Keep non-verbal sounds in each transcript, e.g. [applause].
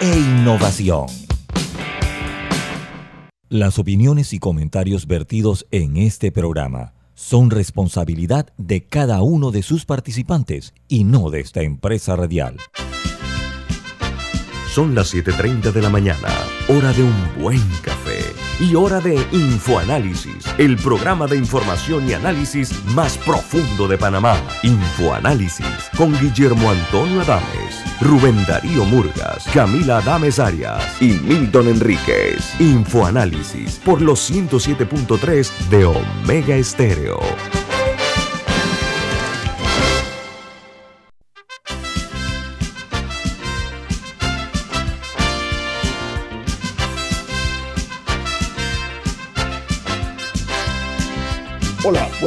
e innovación. Las opiniones y comentarios vertidos en este programa son responsabilidad de cada uno de sus participantes y no de esta empresa radial. Son las 7.30 de la mañana, hora de un buen café y hora de Infoanálisis, el programa de información y análisis más profundo de Panamá. Infoanálisis con Guillermo Antonio Adames, Rubén Darío Murgas, Camila Adames Arias y Milton Enríquez. Infoanálisis por los 107.3 de Omega Estéreo.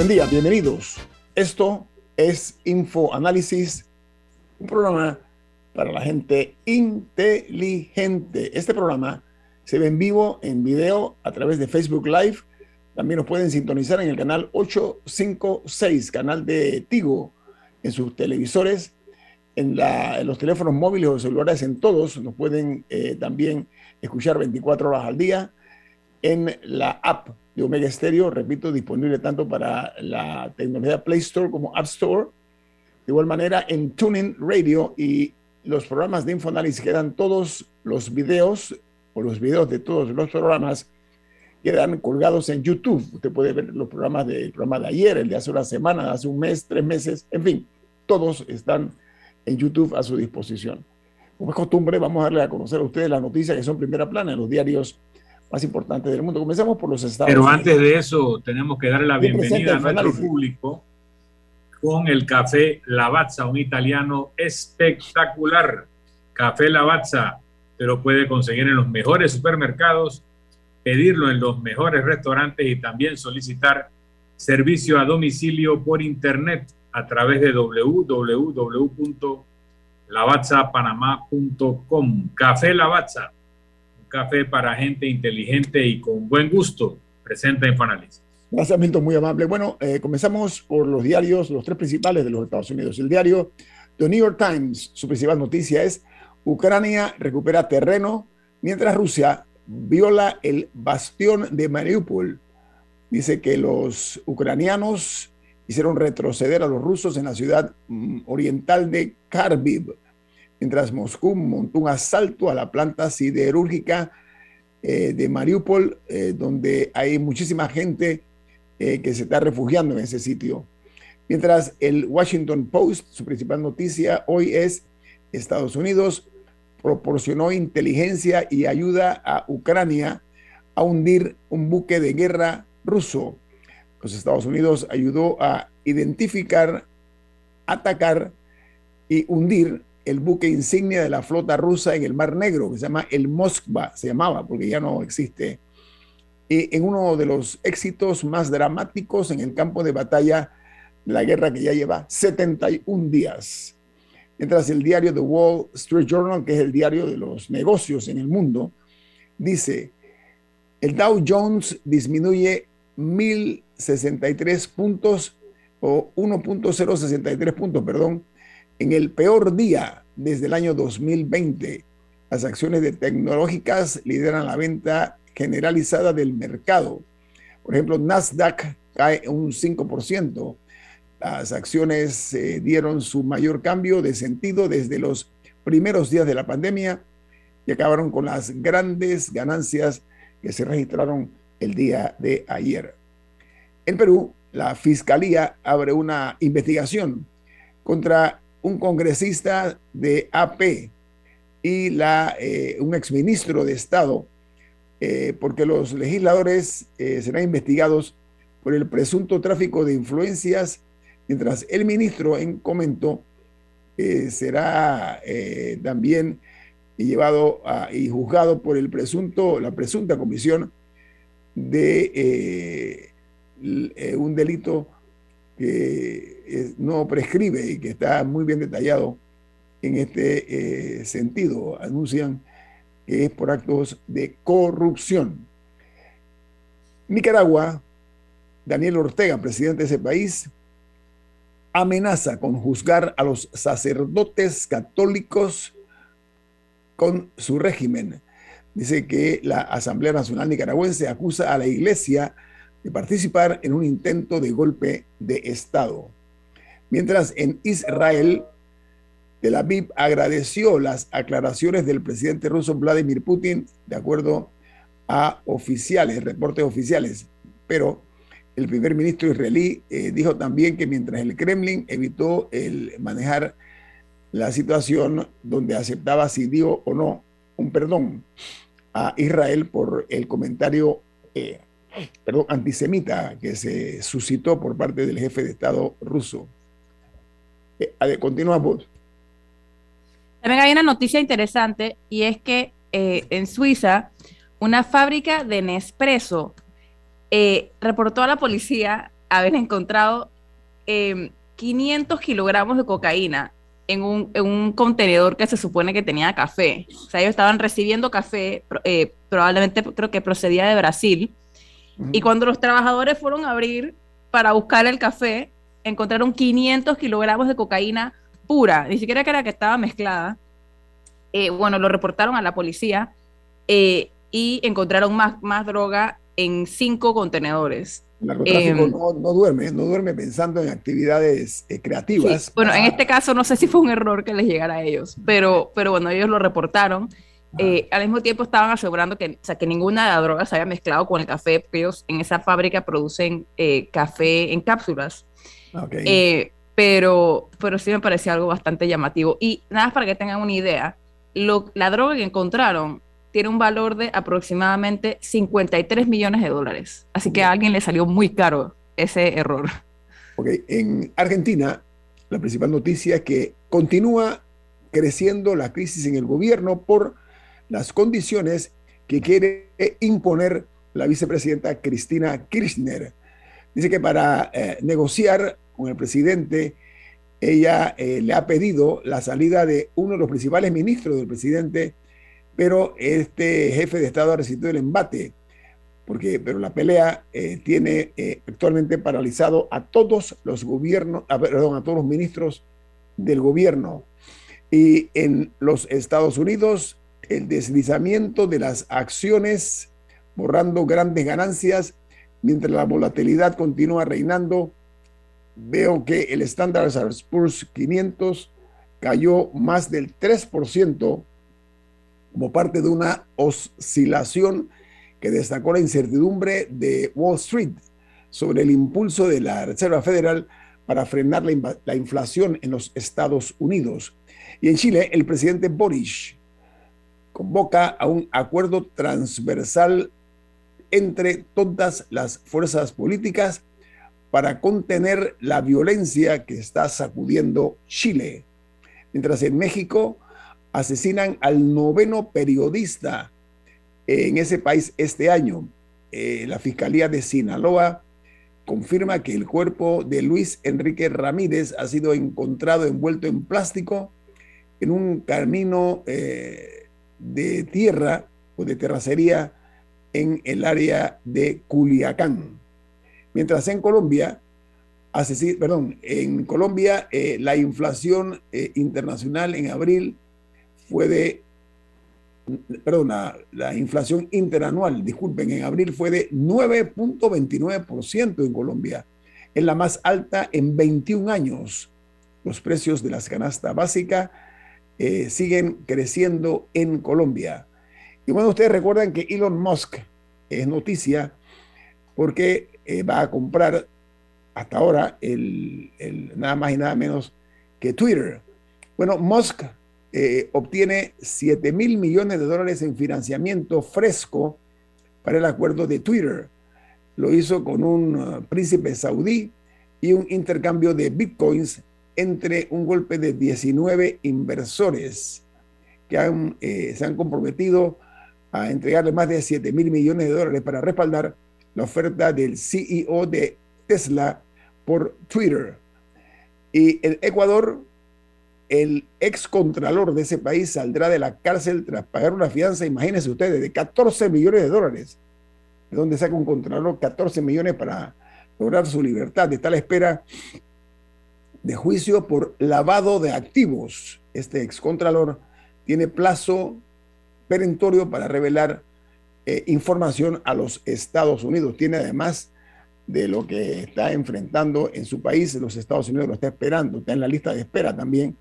Buen día, bienvenidos. Esto es Info Análisis, un programa para la gente inteligente. Este programa se ve en vivo, en video, a través de Facebook Live. También nos pueden sintonizar en el canal 856, canal de Tigo, en sus televisores, en, los teléfonos móviles o celulares, en todos. Nos pueden eh, también escuchar 24 horas al día en la app de Omega Stereo, repito, disponible tanto para la tecnología Play Store como App Store. De igual manera, en Tuning Radio y los programas de Infoanálisis quedan todos los videos o los videos de todos los programas quedan colgados en YouTube. Usted puede ver los programas del programa de ayer, el de hace una semana, de hace un mes, tres meses, en fin, todos están en YouTube a su disposición. Como es costumbre, vamos a darle a conocer a ustedes las noticias que son primera plana en los diarios más importantes del mundo. Comenzamos por los Estados Pero antes de eso, tenemos que darle la bienvenida a nuestro público con el café Lavazza, un italiano espectacular. Café Lavazza, te lo puede conseguir en los mejores supermercados, pedirlo en los mejores restaurantes y también solicitar servicio a domicilio por internet a través de www.lavazzapanamá.com. Café Lavazza café para gente inteligente y con buen gusto, presenta Infoanálisis. Gracias, Milton, muy amable. Bueno, eh, comenzamos por los diarios, los tres principales de los Estados Unidos. El diario The New York Times, su principal noticia es Ucrania recupera terreno mientras Rusia viola el bastión de Mariupol. Dice que los ucranianos hicieron retroceder a los rusos en la ciudad mm, oriental de Kharkiv mientras Moscú montó un asalto a la planta siderúrgica eh, de Mariupol, eh, donde hay muchísima gente eh, que se está refugiando en ese sitio. Mientras el Washington Post, su principal noticia hoy es Estados Unidos proporcionó inteligencia y ayuda a Ucrania a hundir un buque de guerra ruso. Los Estados Unidos ayudó a identificar, atacar y hundir el buque insignia de la flota rusa en el Mar Negro, que se llama el Moskva, se llamaba, porque ya no existe, y en uno de los éxitos más dramáticos en el campo de batalla la guerra que ya lleva 71 días. Mientras el diario The Wall Street Journal, que es el diario de los negocios en el mundo, dice, el Dow Jones disminuye 1.063 puntos o 1.063 puntos, perdón, en el peor día desde el año 2020, las acciones de tecnológicas lideran la venta generalizada del mercado. Por ejemplo, Nasdaq cae un 5%. Las acciones eh, dieron su mayor cambio de sentido desde los primeros días de la pandemia y acabaron con las grandes ganancias que se registraron el día de ayer. En Perú, la Fiscalía abre una investigación contra un congresista de AP y la, eh, un exministro de Estado, eh, porque los legisladores eh, serán investigados por el presunto tráfico de influencias, mientras el ministro en comento será también llevado y juzgado por el presunto, la presunta comisión de un delito que no prescribe y que está muy bien detallado en este eh, sentido. Anuncian que es por actos de corrupción. Nicaragua, Daniel Ortega, presidente de ese país, amenaza con juzgar a los sacerdotes católicos con su régimen. Dice que la Asamblea Nacional Nicaragüense acusa a la Iglesia de participar en un intento de golpe de Estado. Mientras en Israel, Tel Aviv agradeció las aclaraciones del presidente ruso Vladimir Putin, de acuerdo a oficiales, reportes oficiales, pero el primer ministro israelí eh, dijo también que mientras el Kremlin evitó el manejar la situación donde aceptaba si dio o no un perdón a Israel por el comentario eh, perdón, antisemita que se suscitó por parte del jefe de Estado ruso. Eh, continúa vos. También hay una noticia interesante y es que eh, en Suiza una fábrica de Nespresso eh, reportó a la policía haber encontrado 500 em, kilogramos de cocaína en un, contenedor que se supone que tenía café. O sea, ellos estaban recibiendo café, eh, probablemente creo que procedía de Brasil. Y cuando los trabajadores fueron a abrir para buscar el café, encontraron 500 kilogramos de cocaína pura, ni siquiera que era que estaba mezclada. Eh, bueno, lo reportaron a la policía eh, y encontraron más, más droga en cinco contenedores. El narcotráfico em, no, duerme, no duerme pensando en actividades eh, creativas. Bueno, en este caso no sé si fue un error que les llegara a ellos, pero, pero bueno, ellos lo reportaron. Eh, al mismo tiempo estaban asegurando que, o sea, que ninguna de las drogas se había mezclado con el café, porque ellos en esa fábrica producen eh, café en cápsulas. Pero, pero sí me parecía algo bastante llamativo. Y nada más para que tengan una idea, lo, la droga que encontraron tiene un valor de aproximadamente 53 millones de dólares. Así que a alguien le salió muy caro ese error. Ok, en Argentina, la principal noticia es que continúa creciendo la crisis en el gobierno por las condiciones que quiere imponer la vicepresidenta Cristina Kirchner. Dice que para eh, negociar con el presidente, ella eh, le ha pedido la salida de uno de los principales ministros del presidente, pero este jefe de Estado ha resistido el embate, porque, pero la pelea eh, tiene eh, actualmente paralizado a todos los gobiernos, perdón, a todos los ministros del gobierno. Y en los Estados Unidos, el deslizamiento de las acciones, borrando grandes ganancias, mientras la volatilidad continúa reinando, veo que el Standard Poor's 500 cayó más del 3% como parte de una oscilación que destacó la incertidumbre de Wall Street sobre el impulso de la Reserva Federal para frenar la, inflación en los Estados Unidos. Y en Chile, el presidente Boris convoca a un acuerdo transversal entre todas las fuerzas políticas para contener la violencia que está sacudiendo Chile. Mientras en México, asesinan al noveno periodista en ese país este año. Eh, la Fiscalía de Sinaloa confirma que el cuerpo de Luis Enrique Ramírez ha sido encontrado envuelto en plástico en un camino eh, de tierra o de terracería en el área de Culiacán. Mientras en Colombia, perdón, en Colombia eh, la inflación internacional en abril fue de, perdón, la, inflación interanual, disculpen, en abril fue de 9.29% en Colombia. Es la más alta en 21 años. Los precios de las canastas básicas eh, siguen creciendo en Colombia. Y bueno, ustedes recuerdan que Elon Musk es noticia porque eh, va a comprar hasta ahora el, nada más y nada menos que Twitter. Bueno, Musk eh, obtiene 7 mil millones de dólares en financiamiento fresco para el acuerdo de Twitter. Lo hizo con un uh, príncipe saudí y un intercambio de bitcoins entre un golpe de 19 inversores que eh, se han comprometido a entregarle más de 7 mil millones de dólares para respaldar la oferta del CEO de Tesla por Twitter. Y el Ecuador el ex contralor de ese país saldrá de la cárcel tras pagar una fianza, imagínense ustedes, de 14 millones de dólares. ¿De dónde saca un contralor 14 millones para lograr su libertad? Está a la espera de juicio por lavado de activos. Este ex contralor tiene plazo perentorio para revelar eh, información a los Estados Unidos. Tiene además de lo que está enfrentando en su país, los Estados Unidos lo está esperando, está en la lista de espera también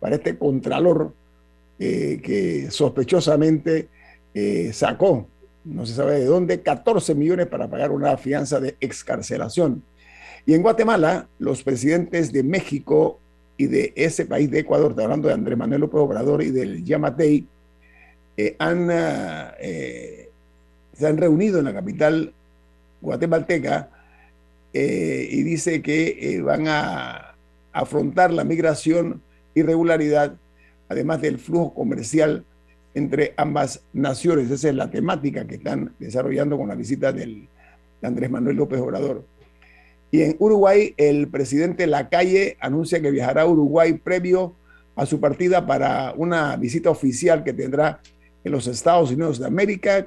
para este contralor eh, que sospechosamente eh, sacó, no se sabe de dónde, 14 millones para pagar una fianza de excarcelación. Y en Guatemala, los presidentes de México y de ese país de Ecuador, hablando de Andrés Manuel López Obrador y del Yamatei, han, se han reunido en la capital guatemalteca y dice que van a afrontar la migración, irregularidad además del flujo comercial entre ambas naciones. Esa es la temática que están desarrollando con la visita del, de Andrés Manuel López Obrador. Y en Uruguay, el presidente Lacalle anuncia que viajará a Uruguay previo a su partida para una visita oficial que tendrá en los Estados Unidos de América.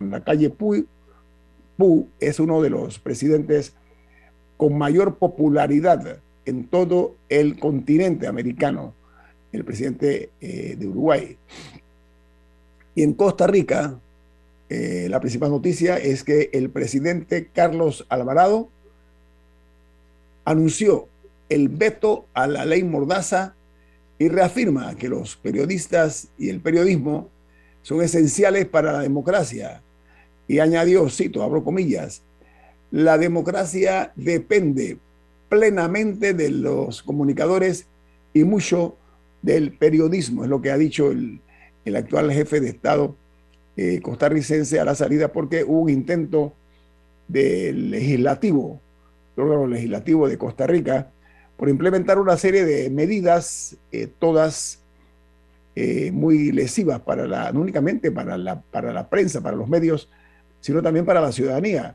La calle Puy, es uno de los presidentes con mayor popularidad en todo el continente americano, el presidente eh, de Uruguay. Y en Costa Rica, eh, la principal noticia es que el presidente Carlos Alvarado anunció el veto a la ley Mordaza y reafirma que los periodistas y el periodismo son esenciales para la democracia. Y añadió, cito, abro comillas, la democracia depende plenamente de los comunicadores y mucho del periodismo, es lo que ha dicho el, actual jefe de Estado eh, costarricense a la salida, porque hubo un intento del legislativo, el órgano legislativo de Costa Rica, por implementar una serie de medidas, eh, todas eh, muy lesivas para la, no únicamente para la, para la prensa, para los medios, sino también para la ciudadanía.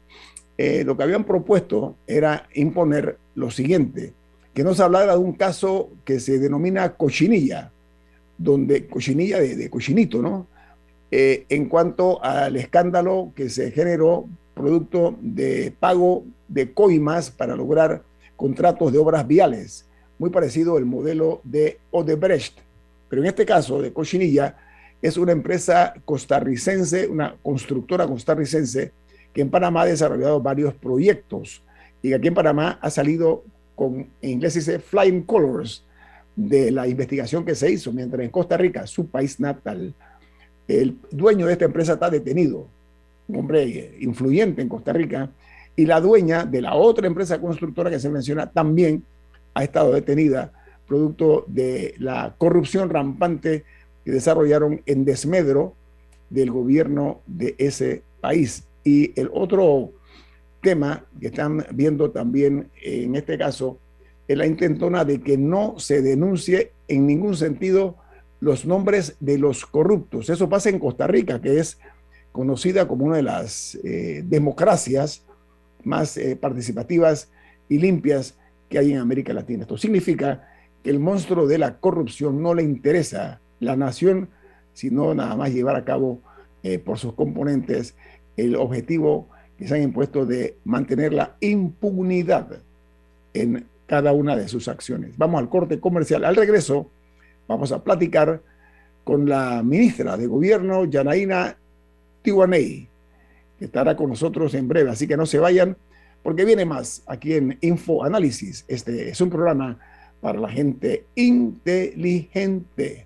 Eh, lo que habían propuesto era imponer lo siguiente, que no se hablara de un caso que se denomina cochinilla, donde cochinilla de, cochinito, ¿no? Eh, en cuanto al escándalo que se generó producto de pago de coimas para lograr contratos de obras viales, muy parecido al modelo de Odebrecht. Pero en este caso de Cochinilla, es una empresa costarricense, una constructora costarricense, que en Panamá ha desarrollado varios proyectos y que aquí en Panamá ha salido con, en inglés dice Flying Colors, de la investigación que se hizo, mientras en Costa Rica, su país natal, el dueño de esta empresa está detenido, un hombre influyente en Costa Rica, y la dueña de la otra empresa constructora que se menciona también ha estado detenida producto de la corrupción rampante que desarrollaron en desmedro del gobierno de ese país. Y el otro tema que están viendo también en este caso es la intentona de que no se denuncie en ningún sentido los nombres de los corruptos. Eso pasa en Costa Rica, que es conocida como una de las eh, democracias más eh, participativas y limpias que hay en América Latina. Esto significa que el monstruo de la corrupción no le interesa la nación, sino nada más llevar a cabo eh, por sus componentes el objetivo que se han impuesto de mantener la impunidad en cada una de sus acciones. Vamos al corte comercial. Al regreso, vamos a platicar con la ministra de Gobierno, Yanaina Tiwanei, que estará con nosotros en breve. Así que no se vayan, porque viene más aquí en Info Análisis. Este es un programa para la gente inteligente.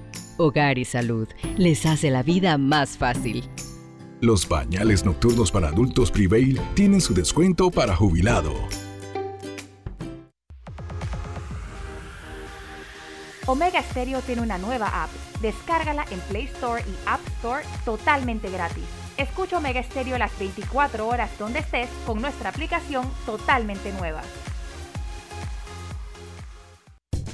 Hogar y Salud les hace la vida más fácil. Los bañales nocturnos para adultos Prevail tienen su descuento para jubilado. Omega Stereo tiene una nueva app. Descárgala en Play Store y App Store totalmente gratis. Escucha Omega Stereo las 24 horas donde estés con nuestra aplicación totalmente nueva.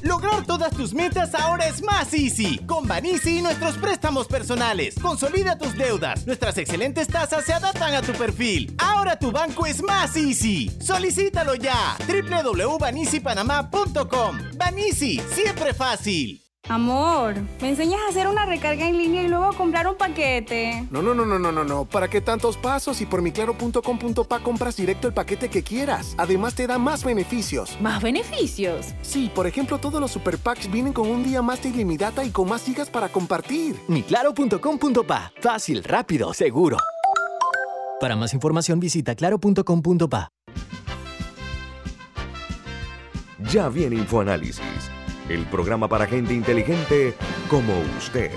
Lograr todas tus metas ahora es más easy. Con Banisi y nuestros préstamos personales. Consolida tus deudas. Nuestras excelentes tasas se adaptan a tu perfil. Ahora tu banco es más easy. Solicítalo ya. www.banisipanamá.com. Banisi, siempre fácil. Amor, ¿me enseñas a hacer una recarga en línea y luego a comprar un paquete? No, no, no, no, no, no, no. ¿Para qué tantos pasos? Y por miclaro.com.pa compras directo el paquete que quieras. Además te da más beneficios. ¿Más beneficios? Sí, por ejemplo, todos los super packs vienen con un día más de ilimitada y con más gigas para compartir. Miclaro.com.pa. Fácil, rápido, seguro. Para más información visita claro.com.pa. Ya viene InfoAnálisis el programa para gente inteligente como usted.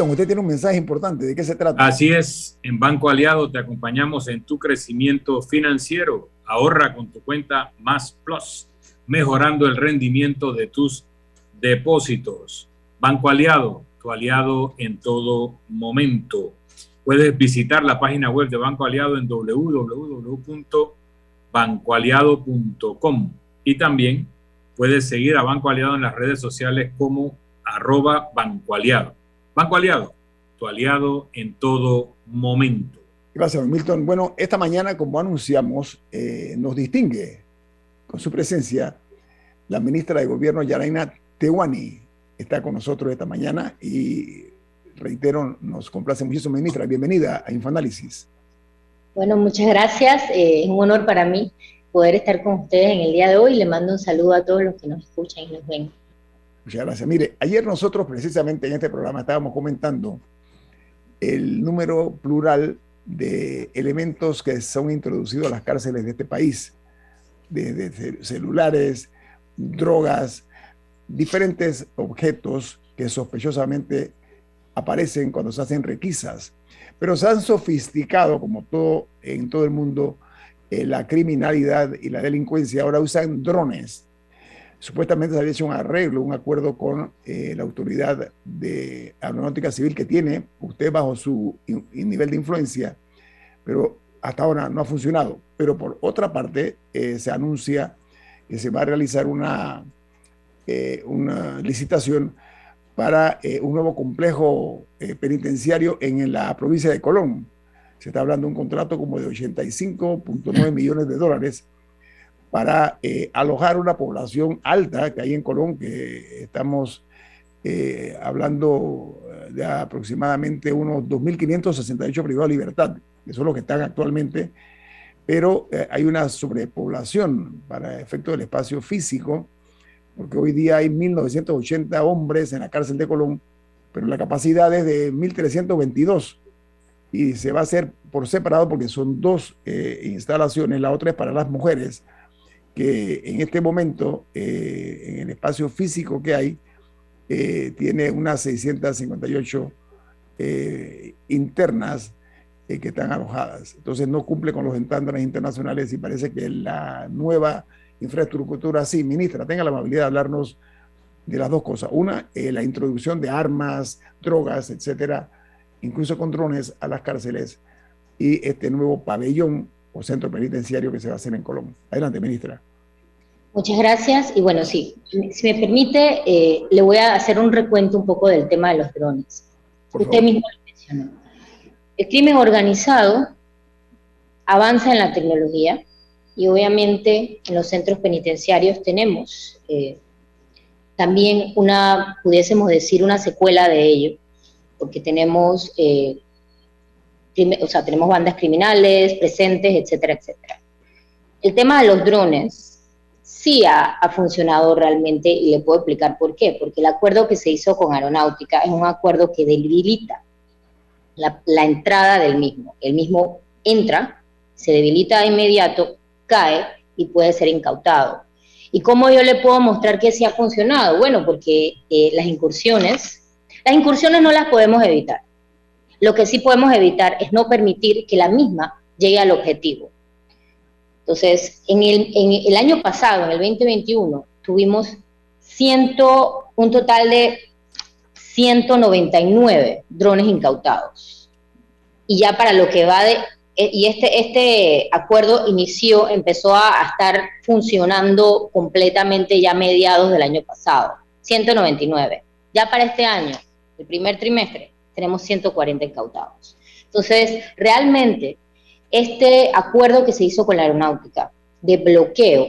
Usted tiene un mensaje importante. ¿De qué se trata? Así es. En Banco Aliado te acompañamos en tu crecimiento financiero. Ahorra con tu cuenta Más Plus, mejorando el rendimiento de tus depósitos. Banco Aliado, tu aliado en todo momento. Puedes visitar la página web de Banco Aliado en www.bancoaliado.com y también puedes seguir a Banco Aliado en las redes sociales como arroba Banco Aliado. Banco Aliado, tu aliado en todo momento. Gracias, Milton. Bueno, esta mañana, como anunciamos, eh, nos distingue con su presencia la ministra de Gobierno, Yaraina Tewani. Está con nosotros esta mañana y reitero, nos complace muchísimo, ministra. Bienvenida a Infoanálisis. Bueno, muchas gracias. Eh, es un honor para mí poder estar con ustedes en el día de hoy. Le mando un saludo a todos los que nos escuchan y nos ven. Muchas gracias. Mire, ayer nosotros precisamente en este programa estábamos comentando el número plural de elementos que son introducidos a las cárceles de este país, desde celulares, drogas, diferentes objetos que sospechosamente aparecen cuando se hacen requisas, pero se han sofisticado, como todo en todo el mundo, eh, la criminalidad y la delincuencia. Ahora usan drones Supuestamente se había hecho un arreglo, un acuerdo con eh, la autoridad de aeronáutica civil que tiene usted bajo su nivel de influencia, pero hasta ahora no ha funcionado. Pero por otra parte, eh, se anuncia que se va a realizar una, eh, una licitación para un nuevo complejo penitenciario en la provincia de Colón. Se está hablando de un contrato como de 85.9 millones de dólares para eh, alojar una población alta que hay en Colón, que estamos eh, hablando de aproximadamente unos 2.568 privados de libertad, que son los que están actualmente, pero eh, hay una sobrepoblación para efecto del espacio físico, porque hoy día hay 1.980 hombres en la cárcel de Colón, pero la capacidad es de 1.322 y se va a hacer por separado porque son dos instalaciones, la otra es para las mujeres que en este momento, eh, en el espacio físico que hay, eh, tiene unas 658 eh, internas que están alojadas. Entonces no cumple con los estándares internacionales y parece que la nueva infraestructura, sí, ministra, tenga la amabilidad de hablarnos de las dos cosas. Una, la introducción de armas, drogas, etcétera, incluso con drones a las cárceles y este nuevo pabellón o centro penitenciario que se va a hacer en Colombia. Adelante, ministra. Muchas gracias. Y bueno, sí, si me permite, eh, le voy a hacer un recuento un poco del tema de los drones. Usted mismo lo mencionó. El crimen organizado avanza en la tecnología y obviamente en los centros penitenciarios tenemos eh, también una, pudiésemos decir, una secuela de ello, porque tenemos eh, o sea, tenemos bandas criminales presentes, etcétera, etcétera. El tema de los drones sí ha, funcionado realmente y le puedo explicar por qué. Porque el acuerdo que se hizo con Aeronáutica es un acuerdo que debilita la, la entrada del mismo. El mismo entra, se debilita de inmediato, cae y puede ser incautado. ¿Y cómo yo le puedo mostrar que sí ha funcionado? Bueno, porque eh, las incursiones, las incursiones no las podemos evitar. Lo que sí podemos evitar es no permitir que la misma llegue al objetivo. Entonces, en el, año pasado, en el 2021, tuvimos ciento, un total de 199 drones incautados. Y ya para lo que va de eh, y este, este acuerdo inició, empezó a, estar funcionando completamente ya mediados del año pasado, 199. Ya para este año, el primer trimestre, tenemos 140 incautados. Entonces, realmente, este acuerdo que se hizo con la aeronáutica de bloqueo,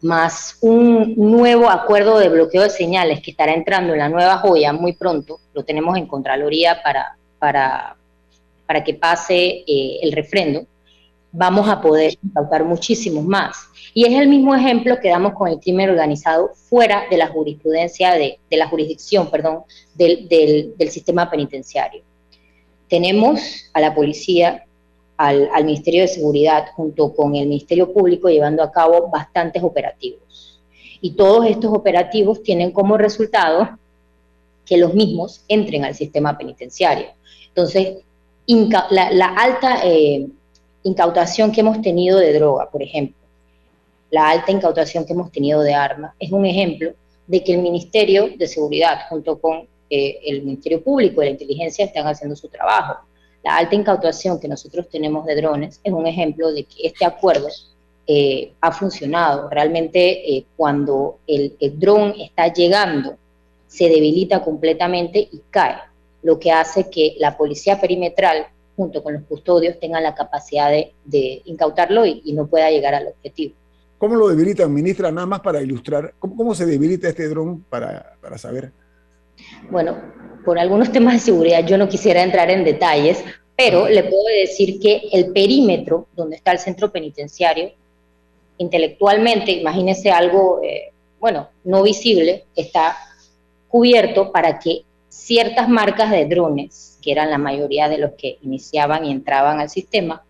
más un nuevo acuerdo de bloqueo de señales que estará entrando en la nueva joya muy pronto, lo tenemos en Contraloría para, para, para que pase eh, el refrendo, vamos a poder incautar muchísimos más. Y es el mismo ejemplo que damos con el crimen organizado fuera de la jurisprudencia, de, la jurisdicción, perdón, del, sistema penitenciario. Tenemos a la policía, al, Ministerio de Seguridad, junto con el Ministerio Público, llevando a cabo bastantes operativos. Y todos estos operativos tienen como resultado que los mismos entren al sistema penitenciario. Entonces, la, alta eh, incautación que hemos tenido de droga, por ejemplo, la alta incautación que hemos tenido de armas, es un ejemplo de que el Ministerio de Seguridad, junto con eh, el Ministerio Público y la Inteligencia, están haciendo su trabajo. La alta incautación que nosotros tenemos de drones es un ejemplo de que este acuerdo eh, ha funcionado. Realmente cuando el, el dron está llegando, se debilita completamente y cae lo que hace que la policía perimetral junto con los custodios tengan la capacidad de, incautarlo y, no pueda llegar al objetivo. ¿Cómo lo debilitan, ministra? Nada más para ilustrar, ¿cómo, se debilita este dron para, para saber? Bueno, por algunos temas de seguridad yo no quisiera entrar en detalles, pero le puedo decir que el perímetro donde está el centro penitenciario, intelectualmente, imagínese algo, eh, bueno, no visible, está cubierto para que ciertas marcas de drones, que eran la mayoría de los que iniciaban y entraban al sistema,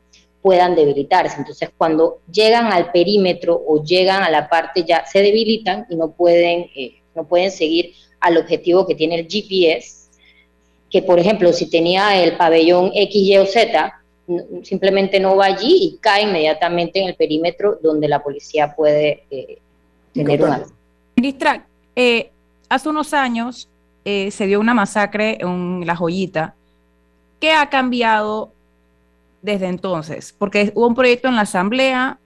puedan debilitarse. Entonces, cuando llegan al perímetro o llegan a la parte ya se debilitan y no pueden, eh, no pueden seguir al objetivo que tiene el GPS, que por ejemplo, si tenía el pabellón X, Y o Z, simplemente no va allí y cae inmediatamente en el perímetro donde la policía puede eh, tener una... Ministra, eh, hace unos años eh, se dio una masacre en La Joyita. ¿Qué ha cambiado desde entonces? Porque hubo un proyecto en la Asamblea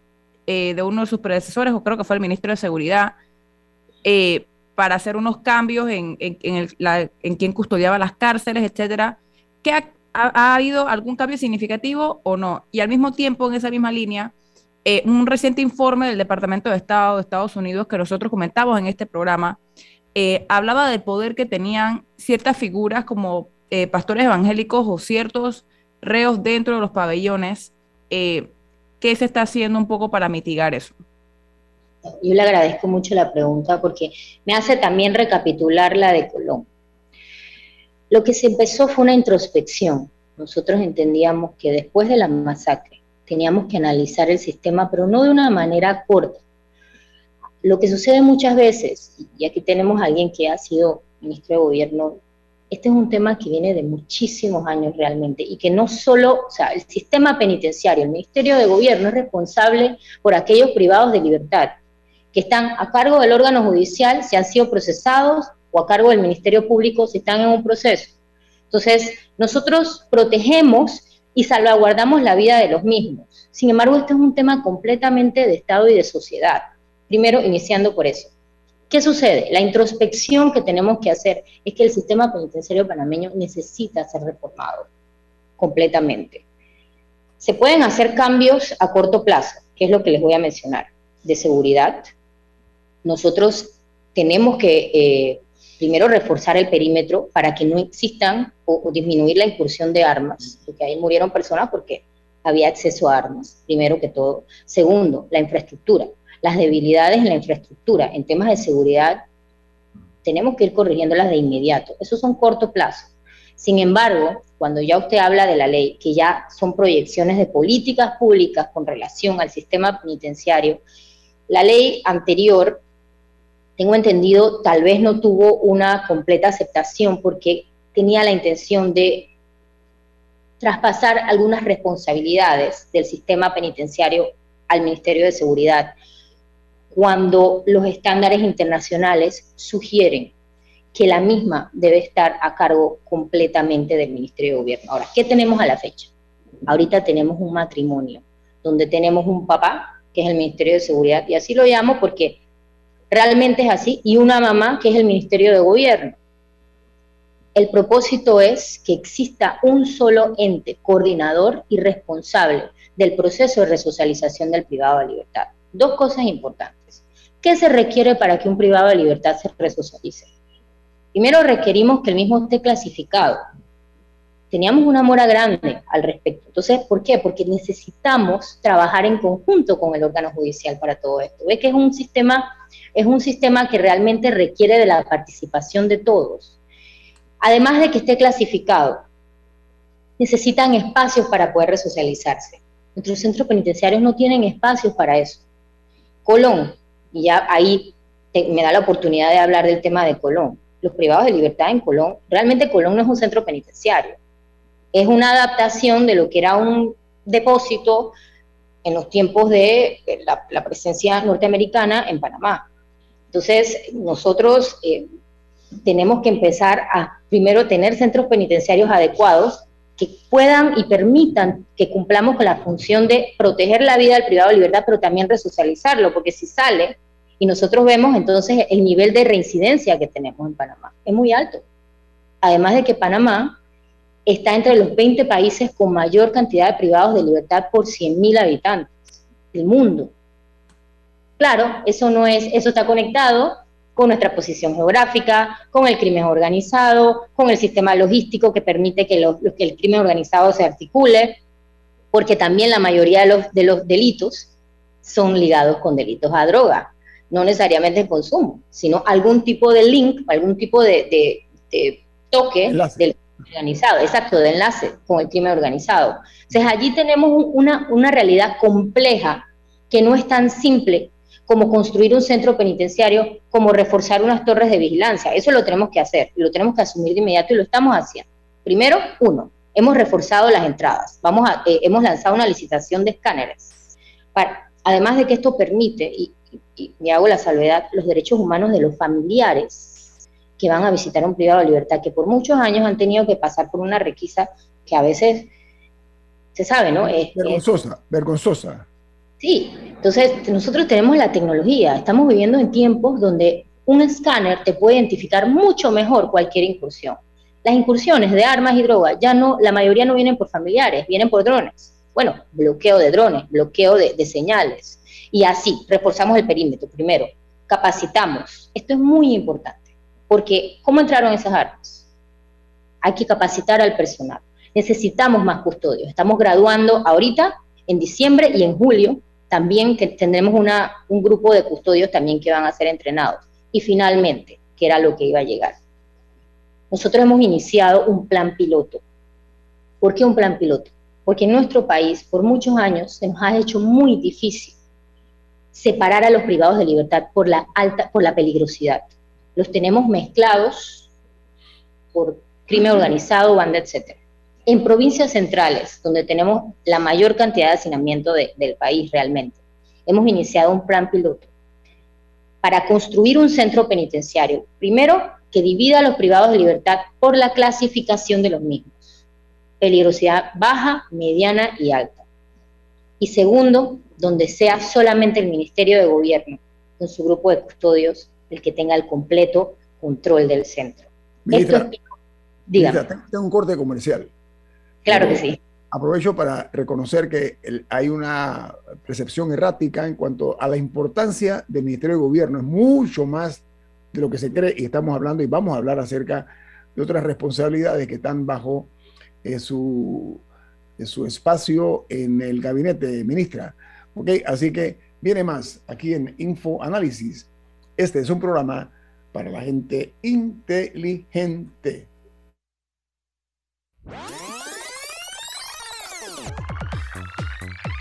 eh, de uno de sus predecesores, o creo que fue el ministro de Seguridad, eh, para hacer unos cambios en, en, quién custodiaba las cárceles, etcétera. ¿Qué ha, ha, habido algún cambio significativo o no? Y al mismo tiempo, en esa misma línea, un reciente informe del Departamento de Estado de Estados Unidos que nosotros comentamos en este programa eh, hablaba del poder que tenían ciertas figuras como eh, pastores evangélicos o ciertos reos dentro de los pabellones. Eh, ¿Qué se está haciendo un poco para mitigar eso? Yo le agradezco mucho la pregunta porque me hace también recapitular la de Colón. Lo que se empezó fue una introspección. Nosotros entendíamos que después de la masacre teníamos que analizar el sistema, pero no de una manera corta, lo que sucede muchas veces, y aquí tenemos a alguien que ha sido ministro de gobierno, este es un tema que viene de muchísimos años realmente y que no solo, o sea, el sistema penitenciario, el Ministerio de Gobierno es responsable por aquellos privados de libertad que están a cargo del órgano judicial si han sido procesados o a cargo del Ministerio Público si están en un proceso. Entonces, nosotros protegemos y salvaguardamos la vida de los mismos. Sin embargo, este es un tema completamente de Estado y de sociedad. Primero, iniciando por eso. ¿Qué sucede? La introspección que tenemos que hacer es que el sistema penitenciario panameño necesita ser reformado completamente. Se pueden hacer cambios a corto plazo, que es lo que les voy a mencionar, de seguridad. Nosotros tenemos que eh, primero reforzar el perímetro para que no existan o, o, disminuir la incursión de armas, porque ahí murieron personas porque había acceso a armas, primero que todo. Segundo, la infraestructura las debilidades en la infraestructura, en temas de seguridad, tenemos que ir corrigiéndolas de inmediato. Eso son corto plazo. Sin embargo, cuando ya usted habla de la ley, que ya son proyecciones de políticas públicas con relación al sistema penitenciario, la ley anterior, tengo entendido, tal vez no tuvo una completa aceptación porque tenía la intención de traspasar algunas responsabilidades del sistema penitenciario al Ministerio de Seguridad, cuando los estándares internacionales sugieren que la misma debe estar a cargo completamente del Ministerio de Gobierno. Ahora, ¿qué tenemos a la fecha? Ahorita tenemos un matrimonio donde tenemos un papá, que es el Ministerio de Seguridad, y así lo llamo porque realmente es así, y una mamá, que es el Ministerio de Gobierno. El propósito es que exista un solo ente coordinador y responsable del proceso de resocialización del privado de libertad. Dos cosas importantes. ¿Qué se requiere para que un privado de libertad se resocialice? Primero requerimos que el mismo esté clasificado. Teníamos una mora grande al respecto. Entonces, ¿por qué? Porque necesitamos trabajar en conjunto con el órgano judicial para todo esto. Ve que es un sistema, es un sistema que realmente requiere de la participación de todos. Además de que esté clasificado, necesitan espacios para poder resocializarse. Nuestros centros penitenciarios no tienen espacios para eso. Colón, y ya ahí me da la oportunidad de hablar del tema de Colón los privados de libertad en Colón, realmente Colón no es un centro penitenciario, es una adaptación de lo que era un depósito en los tiempos de la, presencia norteamericana en Panamá. Entonces, nosotros eh, tenemos que empezar a primero tener centros penitenciarios adecuados que puedan y permitan que cumplamos con la función de proteger la vida del privado de libertad, pero también resocializarlo, porque si sale, y nosotros vemos entonces el nivel de reincidencia que tenemos en Panamá. Es muy alto. Además de que Panamá está entre los 20 países con mayor cantidad de privados de libertad por 100.000 habitantes del mundo. Claro, eso no es, eso está conectado con nuestra posición geográfica, con el crimen organizado, con el sistema logístico que permite que, que el crimen organizado se articule, porque también la mayoría de los, de los delitos son ligados con delitos a droga no necesariamente el consumo, sino algún tipo de link, algún tipo de, toque del organizado, exacto, de enlace con el crimen organizado. Entonces allí tenemos una, una realidad compleja que no es tan simple como construir un centro penitenciario, como reforzar unas torres de vigilancia. Eso lo tenemos que hacer y lo tenemos que asumir de inmediato y lo estamos haciendo. Primero, uno, hemos reforzado las entradas. Vamos a, eh, hemos lanzado una licitación de escáneres. Para, además de que esto permite, y, y, hago la salvedad, los derechos humanos de los familiares que van a visitar un privado de libertad, que por muchos años han tenido que pasar por una requisa que a veces se sabe, ¿no? Es, vergonzosa, vergonzosa. Sí, entonces nosotros tenemos la tecnología, estamos viviendo en tiempos donde un escáner te puede identificar mucho mejor cualquier incursión. Las incursiones de armas y drogas ya no, la mayoría no vienen por familiares, vienen por drones. Bueno, bloqueo de drones, bloqueo de, de señales, y así, reforzamos el perímetro. Primero, capacitamos. Esto es muy importante, porque ¿cómo entraron esas armas? Hay que capacitar al personal. Necesitamos más custodios. Estamos graduando ahorita, en diciembre y en julio, también que tendremos un grupo de custodios también que van a ser entrenados. Y finalmente, que era lo que iba a llegar. Nosotros hemos iniciado un plan piloto. ¿Por qué un plan piloto? Porque en nuestro país, por muchos años, se nos ha hecho muy difícil separar a los privados de libertad por la por la peligrosidad. Los tenemos mezclados por crimen organizado, banda, etc. En provincias centrales, donde tenemos la mayor cantidad de hacinamiento del país realmente, hemos iniciado un plan piloto para construir un centro penitenciario. Primero, que divida a los privados de libertad por la clasificación de los mismos. Peligrosidad baja, mediana y alta. Y segundo, donde sea solamente el Ministerio de Gobierno, con su grupo de custodios, el que tenga el completo control del centro. Ministra, tengo un corte comercial. Claro que sí. Aprovecho para reconocer que hay una percepción errática en cuanto a la importancia del Ministerio de Gobierno. Es mucho más de lo que se cree y estamos hablando y vamos a hablar acerca de otras responsabilidades que están bajo eh, su, su espacio en el gabinete, ministra. ¿Ok? Así que viene más aquí en Info Análisis. Este es un programa para la gente inteligente.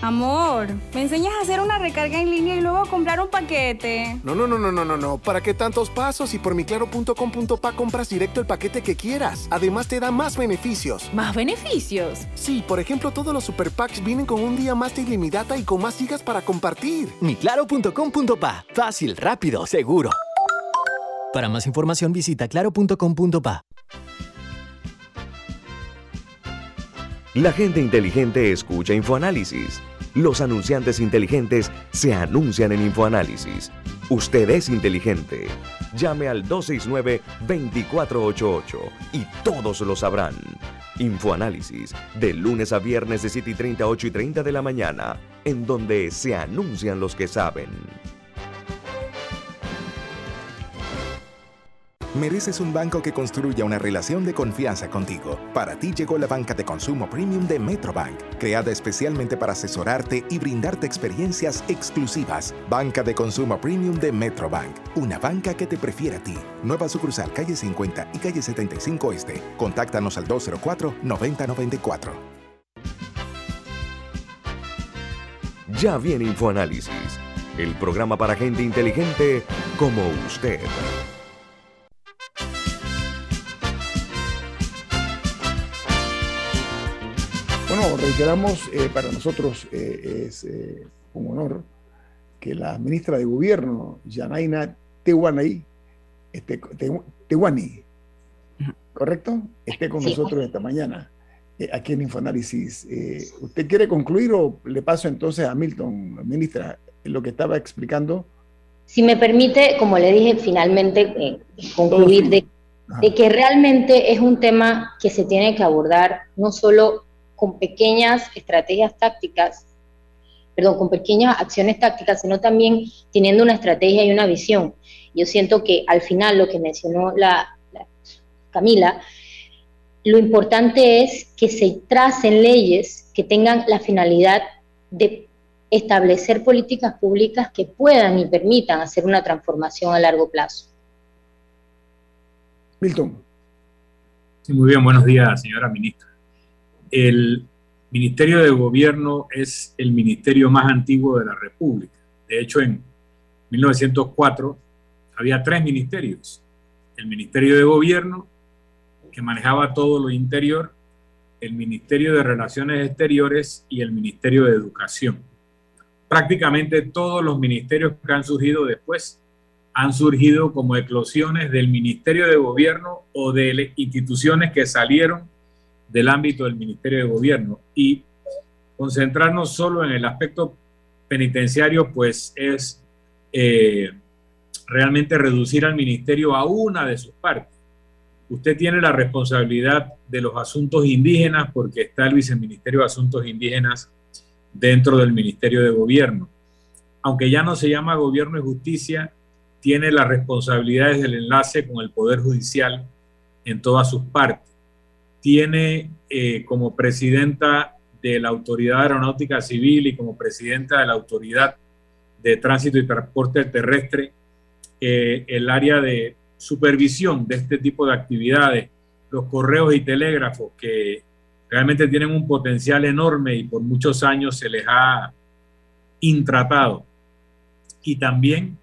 Amor, ¿me enseñas a hacer una recarga en línea y luego comprar un paquete? No, no, no, no, no, no, no. ¿Para qué tantos pasos? Y por miclaro.com.pa compras directo el paquete que quieras. Además te da más beneficios. ¿Más beneficios? Sí, por ejemplo, todos los super packs vienen con un día más de ilimitada y con más gigas para compartir. Miclaro.com.pa. Fácil, rápido, seguro. Para más información visita claro.com.pa. La gente inteligente escucha InfoAnálisis. Los anunciantes inteligentes se anuncian en InfoAnálisis. Usted es inteligente. Llame al 269-2488 y todos lo sabrán. Infoanálisis, de lunes a viernes de 7 y 30, 8 y 30 de la mañana, en donde se anuncian los que saben. Mereces un banco que construya una relación de confianza contigo. Para ti llegó la banca de consumo premium de Metrobank, creada especialmente para asesorarte y brindarte experiencias exclusivas. Banca de consumo premium de Metrobank, una banca que te prefiere a ti. Nueva sucursal calle 50 y calle 75 Este. Contáctanos al 204-9094. Ya viene InfoAnálisis, el programa para gente inteligente como usted. Reiteramos, eh, para nosotros eh, es eh, un honor que la ministra de Gobierno, Janaina Tehuanay, este, Tehuani, ¿correcto? Esté con nosotros esta mañana aquí en Infoanálisis. ¿Usted quiere concluir o le paso entonces a Milton, ministra, lo que estaba explicando? Si me permite, como le dije, finalmente concluir de, de que realmente es un tema que se tiene que abordar no solo con pequeñas estrategias tácticas, perdón, con pequeñas acciones tácticas, sino también teniendo una estrategia y una visión. Yo siento que al final lo que mencionó la, Camila, lo importante es que se tracen leyes que tengan la finalidad de establecer políticas públicas que puedan y permitan hacer una transformación a largo plazo. Milton. Sí, muy bien, buenos días, señora ministra. El Ministerio de Gobierno es el ministerio más antiguo de la República. De hecho, en 1904 había tres ministerios. El Ministerio de Gobierno, que manejaba todo lo interior, el Ministerio de Relaciones Exteriores y el Ministerio de Educación. Prácticamente todos los ministerios que han surgido después han surgido como eclosiones del Ministerio de Gobierno o de instituciones que salieron del ámbito del Ministerio de Gobierno y concentrarnos solo en el aspecto penitenciario, pues es eh, realmente reducir al ministerio a una de sus partes. Usted tiene la responsabilidad de los asuntos indígenas porque está el viceministerio de Asuntos Indígenas dentro del Ministerio de Gobierno. Aunque ya no se llama Gobierno y Justicia, tiene las responsabilidades del enlace con el Poder Judicial en todas sus partes tiene eh, como presidenta de la Autoridad Aeronáutica Civil y como presidenta de la Autoridad de Tránsito y Transporte Terrestre eh, el área de supervisión de este tipo de actividades, los correos y telégrafos que realmente tienen un potencial enorme y por muchos años se les ha intratado. Y también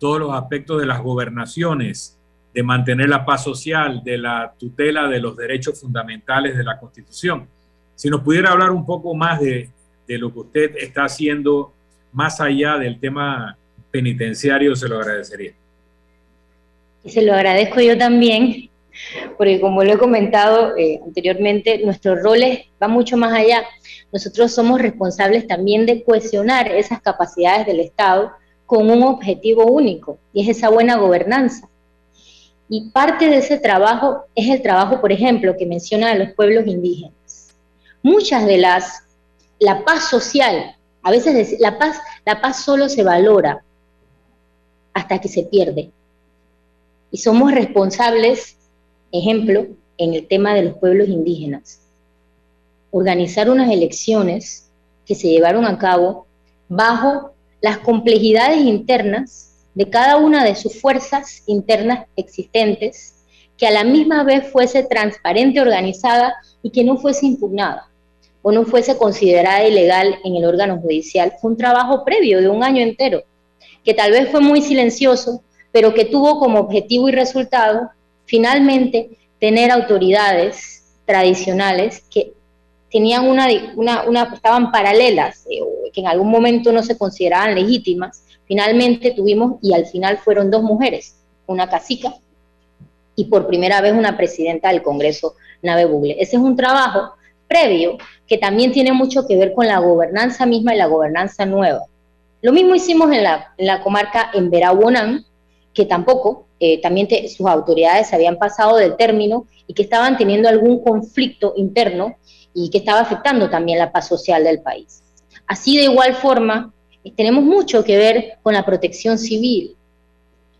todos los aspectos de las gobernaciones, de mantener la paz social, de la tutela de los derechos fundamentales de la Constitución. Si nos pudiera hablar un poco más de, lo que usted está haciendo más allá del tema penitenciario, se lo agradecería. Se lo agradezco yo también, porque como lo he comentado eh, anteriormente, nuestros roles van mucho más allá. Nosotros somos responsables también de cohesionar esas capacidades del Estado con un objetivo único, y es esa buena gobernanza. Y parte de ese trabajo es el trabajo, por ejemplo, que menciona de los pueblos indígenas. Muchas de las, la paz social, a veces la paz, la paz solo se valora hasta que se pierde. Y somos responsables, ejemplo, en el tema de los pueblos indígenas. Organizar unas elecciones que se llevaron a cabo bajo las complejidades internas de cada una de sus fuerzas internas existentes, que a la misma vez fuese transparente, organizada y que no fuese impugnada o no fuese considerada ilegal en el órgano judicial. Fue un trabajo previo de un año entero, que tal vez fue muy silencioso, pero que tuvo como objetivo y resultado finalmente tener autoridades tradicionales que tenían una, una, estaban paralelas, eh, que en algún momento no se consideraban legítimas, finalmente tuvimos, y al final fueron dos mujeres, una cacica y por primera vez una presidenta del Congreso, Nave Bugle. Ese es un trabajo previo que también tiene mucho que ver con la gobernanza misma y la gobernanza nueva. Lo mismo hicimos en la, comarca en Verahuonán, que tampoco, eh, también sus autoridades habían pasado del término y que estaban teniendo algún conflicto interno y que estaba afectando también la paz social del país. Así de igual forma, tenemos mucho que ver con la protección civil.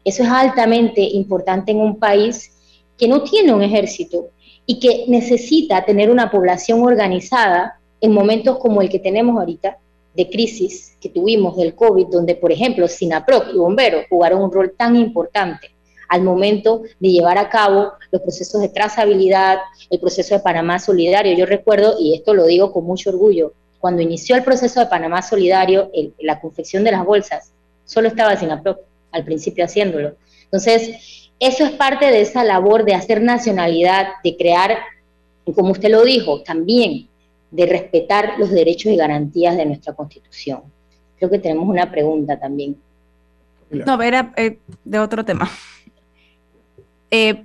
Eso es altamente importante en un país que no tiene un ejército y que necesita tener una población organizada en momentos como el que tenemos ahorita, de crisis que tuvimos del COVID, donde, por ejemplo, SINAPROC y bomberos jugaron un rol tan importante al momento de llevar a cabo los procesos de trazabilidad, el proceso de Panamá Solidario. Yo recuerdo, y esto lo digo con mucho orgullo, cuando inició el proceso de Panamá Solidario, la confección de las bolsas, solo estaba SINAPROC al principio haciéndolo. Entonces, eso es parte de esa labor de hacer nacionalidad, de crear, como usted lo dijo, también de respetar los derechos y garantías de nuestra Constitución. Creo que tenemos una pregunta también. No, era eh, de otro tema. [laughs] Eh,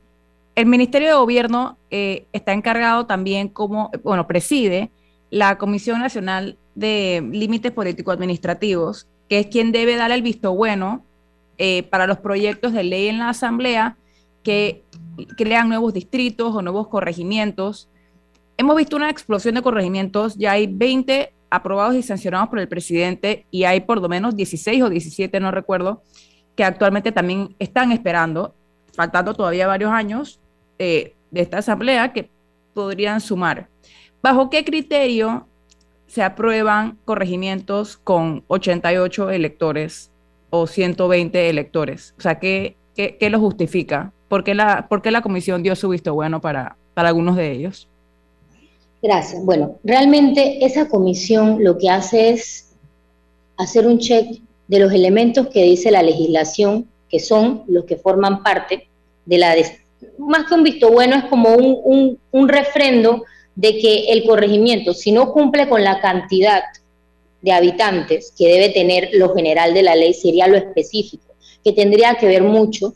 el Ministerio de Gobierno eh, está encargado también como, bueno, preside la Comisión Nacional de Límites Político-Administrativos, que es quien debe dar el visto bueno para los proyectos de ley en la Asamblea que crean nuevos distritos o nuevos corregimientos hemos visto una explosión de corregimientos, ya hay 20 aprobados y sancionados por el presidente y hay por lo menos 16 o 17, no recuerdo, que actualmente también están esperando, faltando todavía varios años eh, de esta asamblea que podrían sumar. ¿Bajo qué criterio se aprueban corregimientos con 88 electores o 120 electores? O sea, ¿qué, qué, lo justifica? ¿Por qué, la, ¿Por qué la comisión dio su visto bueno para, para algunos de ellos? Gracias. Bueno, realmente esa comisión lo que hace es hacer un check de los elementos que dice la legislación, que son los que forman parte de la... Más que un visto bueno, es como un, un refrendo de que el corregimiento, si no cumple con la cantidad de habitantes que debe tener lo general de la ley, sería lo específico, que tendría que ver mucho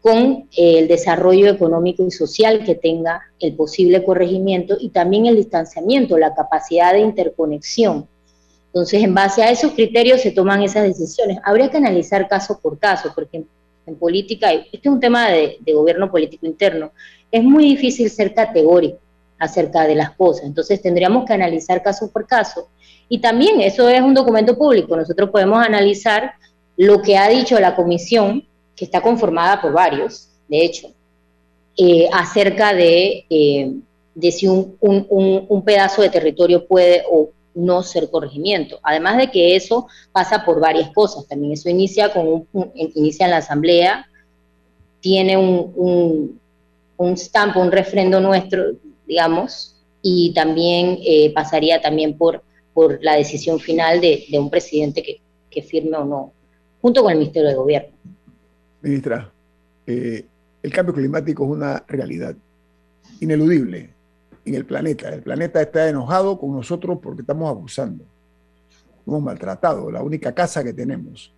con eh, el desarrollo económico y social que tenga el posible corregimiento y también el distanciamiento, la capacidad de interconexión. Entonces, en base a esos criterios se toman esas decisiones. Habría que analizar caso por caso, porque en, política, este es un tema de, de gobierno político interno, es muy difícil ser categórico acerca de las cosas. Entonces, tendríamos que analizar caso por caso. Y también eso es un documento público. Nosotros podemos analizar lo que ha dicho la comisión que está conformada por varios, de hecho, eh, acerca de, eh, si un, un, pedazo de territorio puede o no ser corregimiento. Además de que eso pasa por varias cosas. También eso inicia con un, inicia en la asamblea, tiene un, un stamp, un refrendo nuestro, digamos, y también eh, pasaría también por, por la decisión final de, de un presidente que, que firme o no, junto con el Ministerio de Gobierno. Ministra, eh, el cambio climático es una realidad ineludible en el planeta. El planeta está enojado con nosotros porque estamos abusando. Hemos maltratado la única casa que tenemos.